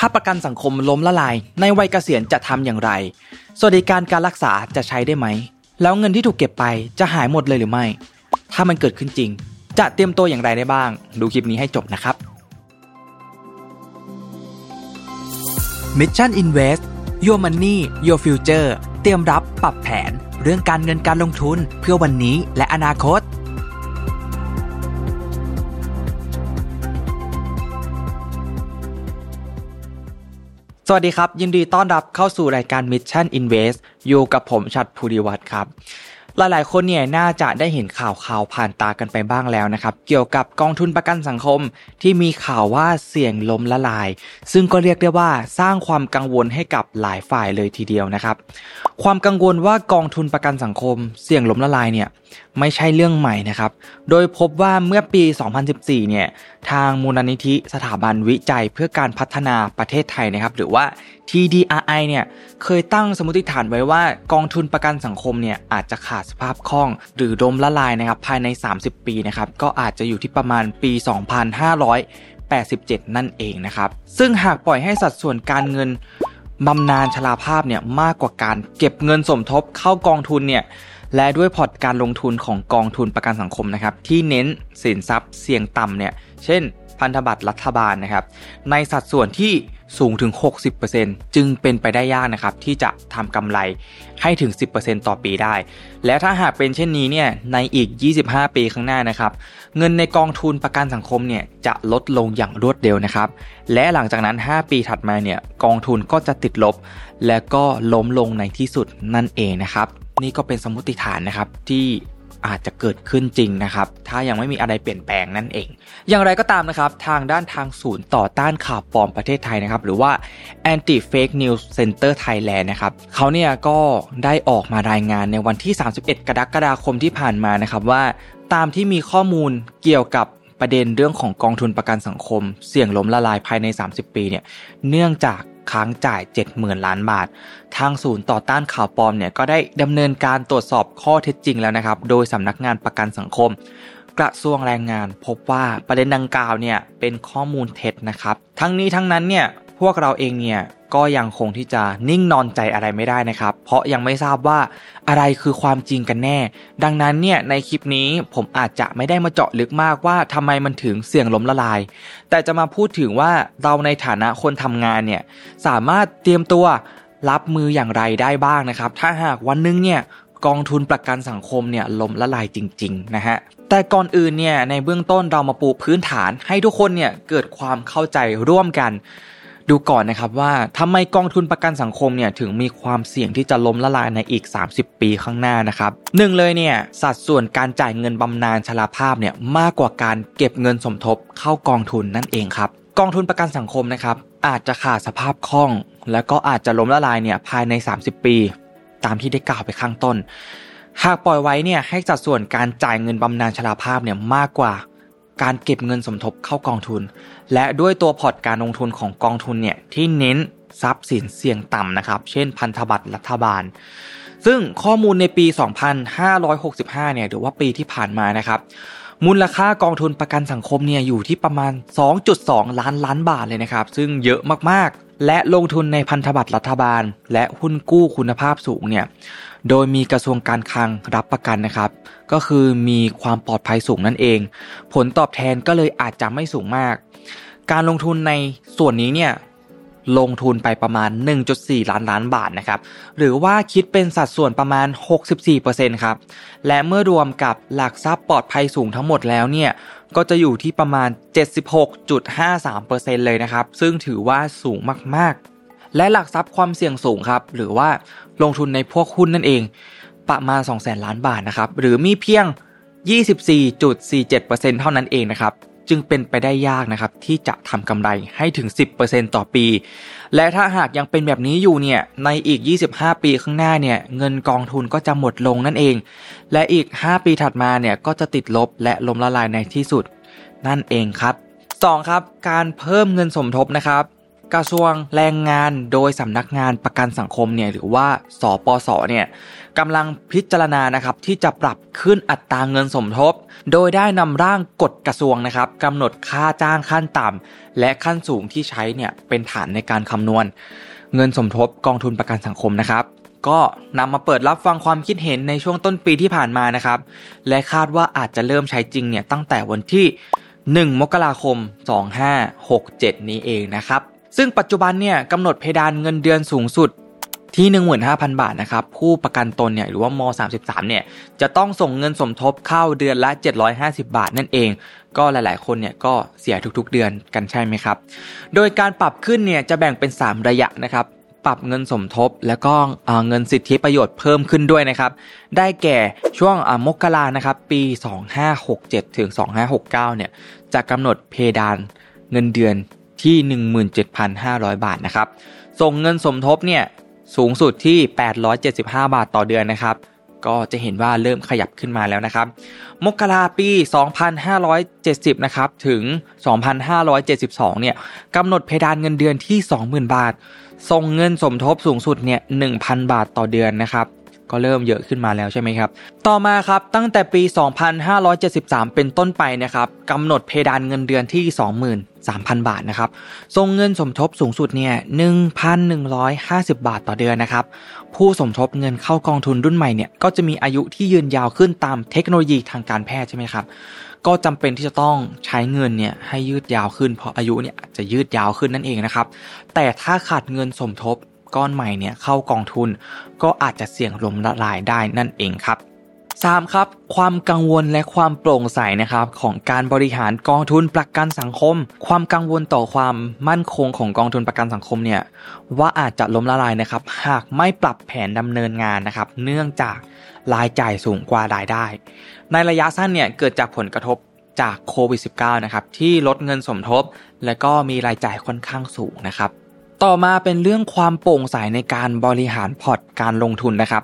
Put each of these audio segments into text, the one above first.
ถ้าประกันสังคมล้มละลาย ในวัยเกษียณจะทำอย่างไร สวัสดิการการรักษาจะใช้ได้ไหม แล้วเงินที่ถูกเก็บไปจะหายหมดเลยหรือไม่ ถ้ามันเกิดขึ้นจริง จะเตรียมตัวอย่างไรได้บ้าง ดูคลิปนี้ให้จบนะครับ Mission Invest Your Money Your Future เตรียมรับปรับแผน เรื่องการเงินการลงทุนเพื่อวันนี้และอนาคต สวัสดีครับ ยินดีต้อนรับเข้าสู่รายการ Mission Invest อยู่กับผมชัดภูริวัตรครับ หลายๆ คนเนี่ยน่าจะได้เห็นข่าวข่าวผ่านตากันไปบ้างแล้วนะครับ เกี่ยวกับกองทุนประกันสังคมที่มีข่าวว่าเสี่ยงล้มละลาย ซึ่งก็เรียกได้ว่าสร้างความกังวลให้กับหลายฝ่ายเลยทีเดียวนะครับ ความกังวลว่ากองทุนประกันสังคม เสี่ยงล้มละลายเนี่ย ไม่ใช่เรื่องใหม่นะครับ โดยพบว่าเมื่อปี 2014 เนี่ย ทางมูลนิธิสถาบันวิจัยเพื่อการพัฒนาประเทศไทยนะครับ หรือว่า TDRI เนี่ย เคยตั้งสมมติฐานไว้ว่ากองทุนประกันสังคมเนี่ย อาจจะขาดสภาพคล่อง หรือล้มละลายนะครับ ภายใน 30 ปีนะครับ ก็อาจจะอยู่ที่ประมาณปี 2587 นั่นเองนะครับ ซึ่งหากปล่อยให้สัดส่วนการเงินบำนาญชราภาพเนี่ยมากกว่าการเก็บเงินสมทบเข้ากองทุนเนี่ย และด้วยพอร์ตการลงทุนของกองทุนประกันสังคมนะครับที่เน้นสินทรัพย์เสี่ยงต่ำเนี่ยเช่น พันธบัตรรัฐบาลนะครับในสัดส่วนที่สูงถึง 60%จึงเป็นไปได้ยากนะครับที่จะทำกำไรให้ถึง 10%ต่อปีได้ และถ้าหากเป็นเช่นนี้เนี่ยในอีก 25 ปีข้างหน้านะครับ เงินในกองทุนประกันสังคมเนี่ยจะลดลงอย่างรวดเร็วนะครับ และหลังจากนั้น 5 ปีถัดมาเนี่ยกองทุนก็จะติดลบ และก็ล้มลงในที่สุดนั่นเองนะครับ นี่ก็เป็นสมมติฐานนะครับที่อาจจะเกิดขึ้นจริงนะครับ ถ้ายังไม่มีอะไรเปลี่ยนแปลงนั่นเอง อย่างไรก็ตามนะครับ ทางด้านทางศูนย์ต่อต้านข่าวปลอมประเทศไทยนะครับ หรือว่า Anti Fake News Center Thailand นะครับเขาเนี่ยก็ได้ออกมารายงานในวันที่ 31 กรกฎาคมที่ผ่านมานะครับว่า ตามที่มีข้อมูลเกี่ยวกับประเด็นเรื่องของกองทุนประกันสังคม เสี่ยงล้มละลายภายใน 30 ปีเนี่ย เนื่องจาก ค้างจ่าย 70,000 ล้านบาท ทางศูนย์ต่อต้านข่าวปลอมเนี่ยก็ได้ดำเนินการตรวจสอบข้อเท็จจริงแล้วนะครับ โดยสำนักงานประกันสังคม กระทรวงแรงงาน พบว่าประเด็นดังกล่าวเนี่ยเป็นข้อมูลเท็จนะครับ ทั้งนี้ทั้งนั้นเนี่ย พวกเราเองเนี่ยก็ยังคงที่จะนิ่งนอนใจอะไรไม่ได้นะครับ เพราะยังไม่ทราบว่าอะไรคือความจริงกันแน่ ดังนั้นเนี่ยในคลิปนี้ผมอาจจะไม่ได้มาเจาะลึกมากว่าทำไมมันถึงเสี่ยงล้มละลาย แต่จะมาพูดถึงว่าเราในฐานะคนทำงานเนี่ยสามารถเตรียมตัวรับมืออย่างไรได้บ้างนะครับ ถ้าหากวันนึงเนี่ยกองทุนประกันสังคมเนี่ยล้มละลายจริง ๆ นะฮะ แต่ก่อนอื่นเนี่ยในเบื้องต้นเรามาปูพื้นฐานให้ทุกคนเนี่ยเกิดความเข้าใจร่วมกัน ดูก่อนนะครับว่าทำไมกองทุนประกันสังคมเนี่ยถึงมีความเสี่ยงที่จะล้มละลายในอีก 30 ปีข้างหน้านะครับหนึ่งเลยเนี่ยสัดส่วนการจ่ายเงินบำนาญชราภาพเนี่ยมากกว่าการเก็บเงินสมทบเข้ากองทุนนั่นเองครับกองทุนประกันสังคมนะครับอาจจะขาดสภาพคล่อง แล้วก็อาจจะล้มละลายเนี่ยภายใน 30 ปี ตามที่ได้กล่าวไปข้างต้น หากปล่อยไว้เนี่ยให้สัดส่วนการจ่ายเงินบำนาญชราภาพเนี่ยมากกว่า การเก็บเงินสมทบเข้ากองทุน และด้วยตัวพอร์ตการลงทุนของกองทุนเนี่ยที่เน้นทรัพย์สินเสี่ยงต่ำนะครับ เช่นพันธบัตรรัฐบาล ซึ่งข้อมูลในปี 2565 เนี่ยหรือว่าปีที่ผ่านมานะครับมูลค่ากองทุนประกันสังคมเนี่ยอยู่ที่ประมาณ 2.2 ล้านล้านบาทเลยนะครับ ซึ่งเยอะมากๆ และลงทุนในพันธบัตรรัฐบาล และหุ้นกู้คุณภาพสูงเนี่ย โดยมีกระทรวงการคลังรับประกันนะครับ ก็คือมีความปลอดภัยสูงนั่นเอง ผลตอบแทนก็เลยอาจจะไม่สูงมาก การลงทุนในส่วนนี้เนี่ยลงทุนไปประมาณ 1.4 ล้านล้านบาทนะครับ หรือว่าคิดเป็นสัดส่วนประมาณ 64%ครับ และเมื่อรวมกับหลักทรัพย์ปลอดภัยสูงทั้งหมดแล้วเนี่ย ก็จะอยู่ที่ประมาณ 76.53%เลยนะครับ ซึ่งถือว่าสูงมากๆ และหลักทรัพย์ความเสี่ยงสูงครับ หรือว่า ลงทุนในพวกหุ้นนั่นเอง ประมาณ 2 0 0แสนล้านบาทนะครับหรือมีเพียง 24.47%เท่านั้นเองนะครับจึงเป็นไปได้ยากนะครับที่จะทำกำไรให้ถึง 10%ต่อปี และถ้าหากยังเป็นแบบนี้อยู่เนี่ยในอีก 25 ปีข้างหน้าเนี่ยเงินกองทุนก็จะหมดลงนั่นเอง และอีก 5 ปีถัดมาเนี่ยก็จะติดลบและล้มละลายในที่สุด นั่นเองครับ 2 ครับการเพิ่มเงินสมทบนะครับ กระทรวงแรงงานโดยสำนักงานประกันสังคมเนี่ยหรือว่าสปสเนี่ยกำลังพิจารณานะครับที่จะปรับขึ้นอัตราเงินสมทบ โดยได้นำร่างกฎกระทรวงนะครับกำหนดค่าจ้างขั้นต่ำและขั้นสูงที่ใช้เนี่ยเป็นฐานในการคำนวณ เงินสมทบกองทุนประกันสังคมนะครับก็นำมาเปิดรับฟังความคิดเห็นในช่วงต้นปีที่ผ่านมานะครับ และคาดว่าอาจจะเริ่มใช้จริงเนี่ยตั้งแต่วันที่ 1 มกราคม 2567 นี้เองนะครับ ซึ่งปัจจุบันเนี่ยกำหนดเพดานเงินเดือนสูงสุดที่ 15,000 บาทนะครับ ผู้ประกันตนเนี่ยหรือว่าม .33 เนี่ยจะต้องส่งเงินสมทบเข้าเดือนละ 750 บาทนั่นเอง ก็หลายๆ คนเนี่ยก็เสียทุกๆเดือนกันใช่ไหมครับ โดยการปรับขึ้นเนี่ยจะแบ่งเป็น 3 ระยะนะครับ ปรับเงินสมทบแล้วก็เงินสิทธิประโยชน์เพิ่มขึ้นด้วยนะครับ ได้แก่ช่วงมกรานะครับ ปี 2567 ถึง 2569 เนี่ยจะกำหนดเพดานเงินเดือน ที่ 17,500 บาทนะครับ ส่งเงินสมทบเนี่ยสูงสุดที่ 875 บาทต่อเดือนนะครับ ก็จะเห็นว่าเริ่มขยับขึ้นมาแล้วนะครับ มกราปี 2570 นะครับถึง 2572 เนี่ยกำหนดเพดานเงินเดือนที่ 20,000 บาท ส่งเงินสมทบสูงสุดเนี่ย 1,000 บาทต่อเดือนนะครับ ก็เริ่มเยอะขึ้นมาแล้วใช่ไหมครับ ต่อมาครับตั้งแต่ปี 2573 เป็นต้นไปนะครับกำหนดเพดานเงินเดือนที่ 23,000 บาทนะครับส่งเงินสมทบสูงสุดเนี่ย 1,150 บาทต่อเดือนนะครับ ผู้สมทบเงินเข้ากองทุนรุ่นใหม่เนี่ยก็จะมีอายุที่ยืนยาวขึ้นตามเทคโนโลยีทางการแพทย์ใช่ไหมครับก็จำเป็นที่จะต้องใช้เงินเนี่ยให้ยืดยาวขึ้นเพราะอายุเนี่ยจะยืดยาวขึ้นนั่นเองนะครับ แต่ถ้าขาดเงินสมทบ ก้อนใหม่เนี่ยเข้ากองทุน ก็อาจจะเสี่ยงล้มละลายได้นั่นเองครับ 3. ครับความกังวลและความโปร่งใสนะครับของการบริหารกองทุนประกันสังคม ความกังวลต่อความมั่นคงของกองทุนประกันสังคมเนี่ยว่าอาจจะล้มละลายนะครับ หากไม่ปรับแผนดำเนินงานนะครับ เนื่องจากรายจ่ายสูงกว่ารายได้ ในระยะสั้นเนี่ยเกิดจากผลกระทบจากโควิด -19 นะครับที่ลดเงินสมทบ และก็มีรายจ่ายค่อนข้างสูงนะครับ ต่อมาเป็นเรื่องความโปร่งใสในการบริหารพอร์ตการลงทุนนะครับ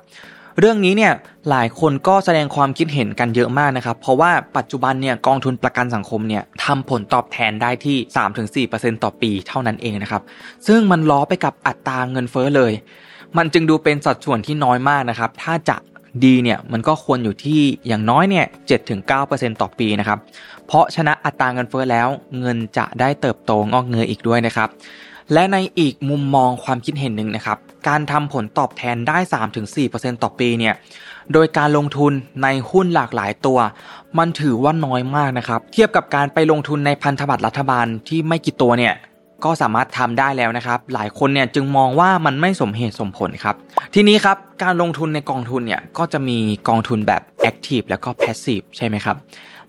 เรื่องนี้เนี่ยหลายคนก็แสดงความคิดเห็นกันเยอะมากนะครับ เพราะว่าปัจจุบันเนี่ยกองทุนประกันสังคมเนี่ยทำผลตอบแทนได้ที่ 3-4%ต่อปีเท่านั้นเองนะครับ ซึ่งมันล้อไปกับอัตราเงินเฟ้อเลย มันจึงดูเป็นสัดส่วนที่น้อยมากนะครับ ถ้าจะดีเนี่ยมันก็ควรอยู่ที่อย่างน้อยเนี่ย7-9%ต่อปีนะครับ เพราะชนะอัตราเงินเฟ้อแล้วเงินจะได้เติบโตงอกเงยอีกด้วยนะครับ และในอีกมุมมองความคิดเห็นหนึ่งนะครับ การทำผลตอบแทนได้ 3-4%ต่อปีเนี่ย โดยการลงทุนในหุ้นหลากหลายตัว มันถือว่าน้อยมากนะครับ เทียบกับการไปลงทุนในพันธบัตรรัฐบาลที่ไม่กี่ตัวเนี่ยก็สามารถทำได้แล้วนะครับ หลายคนเนี่ยจึงมองว่ามันไม่สมเหตุสมผลครับ ทีนี้ครับ การลงทุนในกองทุนเนี่ยก็จะมีกองทุนแบบ Active แล้วก็ Passive ใช่ไหมครับ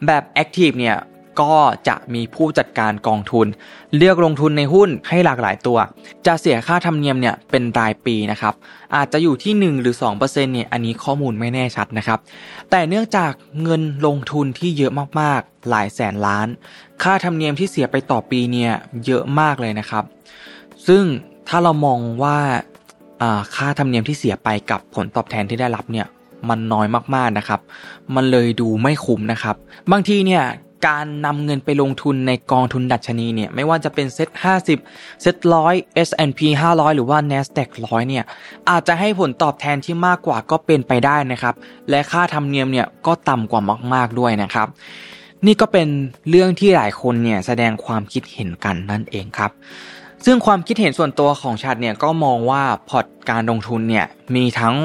แบบ Active เนี่ย ก็จะมีผู้จัดการกองทุน เลือกลงทุนในหุ้นให้หลากหลายตัว จะเสียค่าธรรมเนียมเนี่ยเป็นรายปีนะครับ อาจจะอยู่ที่ 1 หรือ2%เนี่ยอันนี้ข้อมูลไม่แน่ชัดนะครับ แต่เนื่องจากเงินลงทุนที่เยอะมากๆ หลายแสนล้าน ค่าธรรมเนียมที่เสียไปต่อปีเนี่ยเยอะมากเลยนะครับ ซึ่งถ้าเรามองว่าค่าธรรมเนียมที่เสียไปกับผลตอบแทนที่ได้รับเนี่ยมันน้อยมากๆนะครับ มันเลยดูไม่คุ้มนะครับ บางทีเนี่ย การนำเงินไปลงทุนในกองทุนดัชนีเนี่ยไม่ว่าจะเป็นเซ็ต50 เซ็ตร้อย S&P 500 หรือว่า NASDAQ 100เนี่ยอาจจะให้ผลตอบแทนที่มากกว่าก็เป็นไปได้นะครับ และค่าธรรมเนียมเนี่ยก็ต่ำกว่ามากๆด้วยนะครับนี่ก็เป็นเรื่องที่หลายคนเนี่ยแสดงความคิดเห็นกันนั่นเองครับ ซึ่งความคิดเห็นส่วนตัวของชาติเนี่ยก็มองว่าพอร์ตการลงทุนเนี่ยมีทั้ง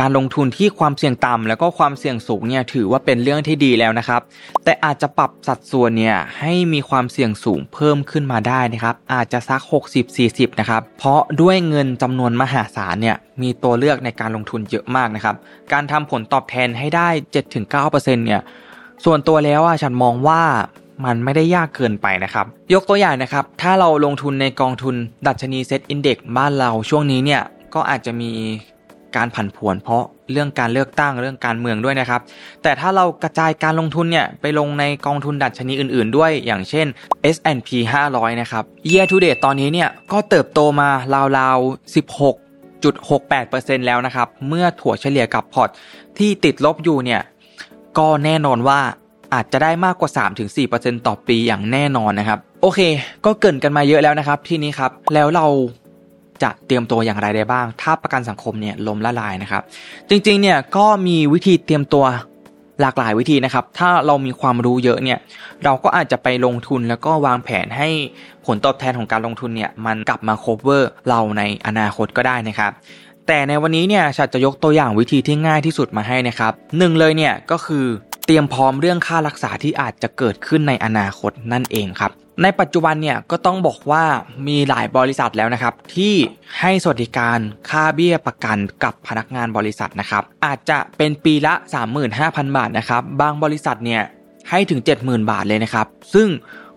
การลงทุนที่ความเสี่ยงต่ำแล้วก็ความเสี่ยงสูงเนี่ยถือว่าเป็นเรื่องที่ดีแล้วนะครับ แต่อาจจะปรับสัดส่วนเนี่ยให้มีความเสี่ยงสูงเพิ่มขึ้นมาได้นะครับ อาจจะสัก 60-40 นะครับ เพราะด้วยเงินจำนวนมหาศาลเนี่ยมีตัวเลือกในการลงทุนเยอะมากนะครับ การทำผลตอบแทนให้ได้ 7-9%เนี่ยส่วนตัวแล้วอะฉันมองว่ามันไม่ได้ยากเกินไปนะครับ ยกตัวอย่างนะครับ ถ้าเราลงทุนในกองทุนดัชนีเซ็ตอินเด็กซ์บ้านเราช่วงนี้เนี่ยก็อาจจะมี การผันผวนเพราะเรื่องการเลือกตั้งเรื่องการเมืองด้วยนะครับ แต่ถ้าเรากระจายการลงทุนเนี่ยไปลงในกองทุนดัชนีอื่นๆ ด้วยอย่างเช่น S&P 500 นะครับ Year to date ตอนนี้เนี่ยก็เติบโตมาราวๆ 16.68%แล้วนะครับ เมื่อถั่วเฉลี่ยกับพอร์ตที่ติดลบอยู่เนี่ยก็แน่นอนว่าอาจจะได้มากกว่า 3-4%ต่อปีอย่างแน่นอนนะครับ โอเค ก็เกินกันมาเยอะแล้วนะครับ ที่นี้ครับ แล้วเรา จะเตรียมตัวอย่างไรได้บ้าง ถ้าประกันสังคมเนี่ยล้มละลายนะครับ จริงๆเนี่ยก็มีวิธีเตรียมตัวหลากหลายวิธีนะครับ ถ้าเรามีความรู้เยอะเนี่ย เราก็อาจจะไปลงทุนแล้วก็วางแผนให้ผลตอบแทนของการลงทุนเนี่ยมันกลับมา cover เราในอนาคตก็ได้นะครับ แต่ในวันนี้เนี่ยฉันจะยกตัวอย่างวิธีที่ง่ายที่สุดมาให้นะครับหนึ่งเลยเนี่ยก็คือเตรียมพร้อมเรื่องค่ารักษาที่อาจจะเกิดขึ้นในอนาคตนั่นเองครับ ในปัจจุบันเนี่ยก็ต้องบอกว่ามีหลายบริษัทแล้วนะครับ ที่ให้สวัสดิการค่าเบี้ยประกันกับพนักงานบริษัทนะครับ อาจจะเป็นปีละ 35,000 บาทนะครับ บางบริษัทเนี่ยให้ถึง 70,000 บาทเลยนะครับ ซึ่ง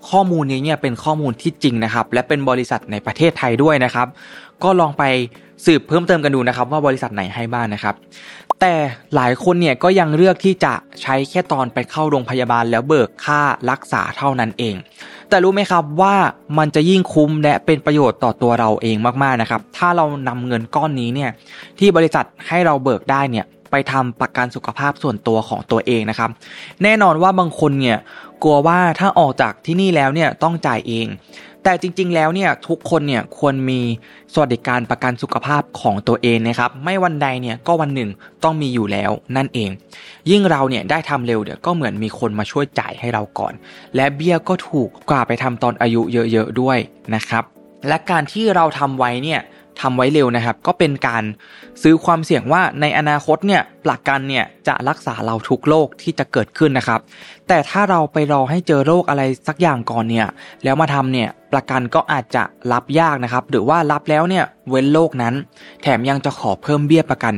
ข้อมูลนี้เนี่ยเป็นข้อมูลที่จริงนะครับ และเป็นบริษัทในประเทศไทยด้วยนะครับ ก็ลองไปสืบเพิ่มเติมกันดูนะครับ ว่าบริษัทไหนให้บ้างนนะครับ แต่หลายคนเนี่ยก็ยังเลือกที่จะใช้แค่ตอนไปเข้าโรงพยาบาลแล้วเบิกค่ารักษาเท่านั้นเอง แต่รู้ไหมครับว่ามันจะยิ่งคุ้มและเป็นประโยชน์ต่อตัวเราเองมากๆนะครับ ถ้าเรานำเงินก้อนนี้เนี่ยที่บริษัทให้เราเบิกได้เนี่ยไปทำประกันสุขภาพส่วนตัวของตัวเองนะครับ แน่นอนว่าบางคนเนี่ยกลัวว่าถ้าออกจากที่นี่แล้วเนี่ยต้องจ่ายเอง แต่จริง ๆ แล้วเนี่ยทุกคนเนี่ยควรมีสวัสดิการประกันสุขภาพของตัวเองนะครับ ไม่วันใดเนี่ยก็วันหนึ่งต้องมีอยู่แล้วนั่นเอง ยิ่งเราเนี่ยได้ทำเร็วเดี๋ยวก็เหมือนมีคนมาช่วยจ่ายให้เราก่อน และเบี้ยก็ถูกกว่าไปทำตอนอายุเยอะๆด้วยนะครับ และการที่เราทำไว้เนี่ยทำไว้เร็วนะครับ ก็เป็นการซื้อความเสี่ยงว่าในอนาคตเนี่ยประกันเนี่ยจะรักษาเราทุกโรคที่จะเกิดขึ้นนะครับ แต่ถ้าเราไปรอให้เจอโรคอะไรสักอย่างก่อนเนี่ยแล้วมาทำเนี่ย ประกันก็อาจจะรับยากนะครับ หรือว่ารับแล้วเนี่ยเว้นโรคนั้น แถมยังจะขอเพิ่มเบี้ยประกัน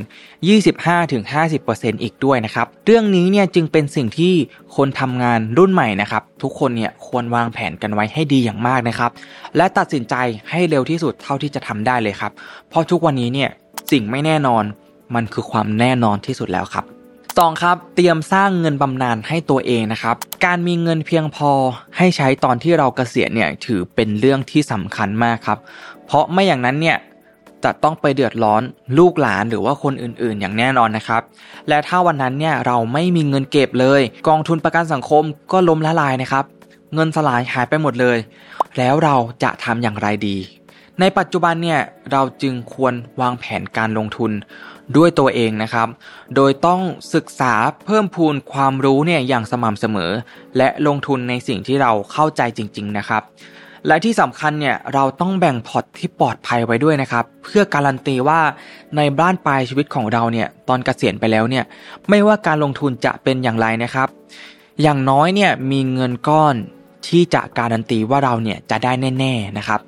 25-50%อีกด้วยนะครับ เรื่องนี้เนี่ยจึงเป็นสิ่งที่คนทำงานรุ่นใหม่นะครับ ทุกคนเนี่ยควรวางแผนกันไว้ให้ดีอย่างมากนะครับ และตัดสินใจให้เร็วที่สุดเท่าที่จะทำได้เลยครับ เพราะทุกวันนี้เนี่ยสิ่งไม่แน่นอนมันคือความแน่นอนที่สุดแล้วครับ สองครับเตรียมสร้างเงินบำนาญให้ตัวเองนะครับ การมีเงินเพียงพอให้ใช้ตอนที่เราเกษียณเนี่ยถือเป็นเรื่องที่สำคัญมากครับ เพราะไม่อย่างนั้นเนี่ยจะต้องไปเดือดร้อนลูกหลานหรือว่าคนอื่นๆ อย่างแน่นอนนะครับ และถ้าวันนั้นเนี่ยเราไม่มีเงินเก็บเลย กองทุนประกันสังคมก็ล้มละลายนะครับ เงินสลายหายไปหมดเลย แล้วเราจะทำอย่างไรดี ในปัจจุบันเนี่ยเราจึงควรวางแผนการลงทุนด้วยตัวเองนะครับ โดยต้องศึกษาเพิ่มพูนความรู้เนี่ยอย่างสม่ำเสมอ และลงทุนในสิ่งที่เราเข้าใจจริง ๆ นะครับ และที่สำคัญเนี่ยเราต้องแบ่งพอร์ตที่ปลอดภัยไว้ด้วยนะครับ เพื่อการันตีว่าในบ้านปลายชีวิตของเราเนี่ยตอนเกษียณไปแล้วเนี่ยไม่ว่าการลงทุนจะเป็นอย่างไรนะครับ อย่างน้อยเนี่ยมีเงินก้อนที่จะการันตีว่าเราเนี่ยจะได้แน่ ๆนะครับ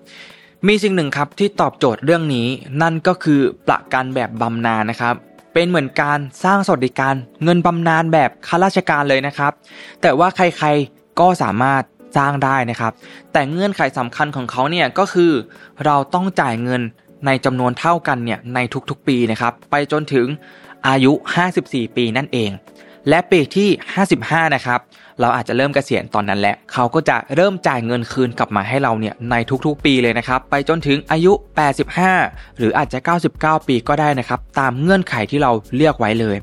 มีสิ่งหนึ่งครับที่ตอบโจทย์เรื่องนี้ นั่นก็คือประกันแบบบำนาญนะครับ เป็นเหมือนการสร้างสวัสดิการเงินบำนาญแบบข้าราชการเลยนะครับ แต่ว่าใครๆก็สามารถสร้างได้นะครับ แต่เงื่อนไขสำคัญของเขาเนี่ยก็คือ เราต้องจ่ายเงินในจำนวนเท่ากันเนี่ยในทุกๆปีนะครับ ไปจนถึงอายุ 54 ปีนั่นเอง และปีที่ 55 นะครับ เราอาจจะเริ่มเกษียณตอนนั้นแหละเขาก็จะเริ่มจ่ายเงินคืนกลับมาให้เราเนี่ยในทุกๆ ปีเลยนะครับ ไปจนถึงอายุ 85 หรืออาจจะ 99 ปีก็ได้นะครับ ตามเงื่อนไขที่เราเลือกไว้เลย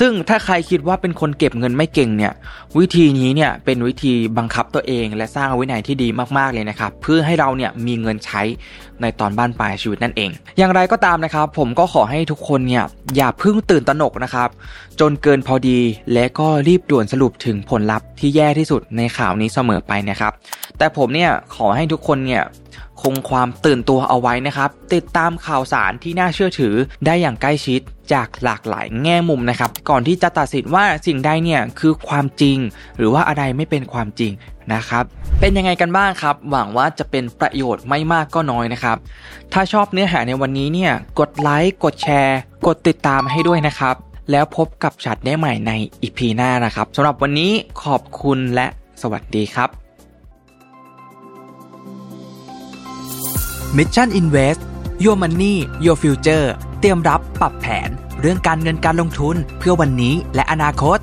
ซึ่งถ้าใครคิดว่าเป็นคนเก็บเงินไม่เก่งเนี่ยวิธีนี้เนี่ยเป็นวิธีบังคับตัวเอง และสร้างวินัยที่ดีมากๆเลยนะครับ เพื่อให้เราเนี่ยมีเงินใช้ในตอนบ้านปลายชีวิตนั่นเอง อย่างไรก็ตามนะครับ ผมก็ขอให้ทุกคนเนี่ยอย่าเพิ่งตื่นตระหนกนะครับ จนเกินพอดีและก็รีบด่วนสรุปถึงผลลัพธ์ที่แย่ที่สุดในข่าวนี้เสมอไปนะครับ แต่ผมเนี่ยขอให้ทุกคนเนี่ยคงความตื่นตัวเอาไว้นะครับ ติดตามข่าวสารที่น่าเชื่อถือได้อย่างใกล้ชิดจากหลากหลายแง่มุมนะครับ ก่อนที่จะตัดสินว่าสิ่งใดเนี่ยคือความจริง หรือว่าอะไรไม่เป็นความจริงนะครับ เป็นยังไงกันบ้างครับ หวังว่าจะเป็นประโยชน์ไม่มากก็น้อยนะครับ ถ้าชอบเนื้อหาในวันนี้เนี่ยกดไลค์กดแชร์ กดติดตามให้ด้วยนะครับ แล้วพบกับชัดได้ใหม่ในอีพีหน้านะครับสำหรับวันนี้ขอบคุณและสวัสดีครับ Mission Invest Your Money Your Future เตรียมรับปรับแผนเรื่องการเงินการลงทุนเพื่อวันนี้และอนาคต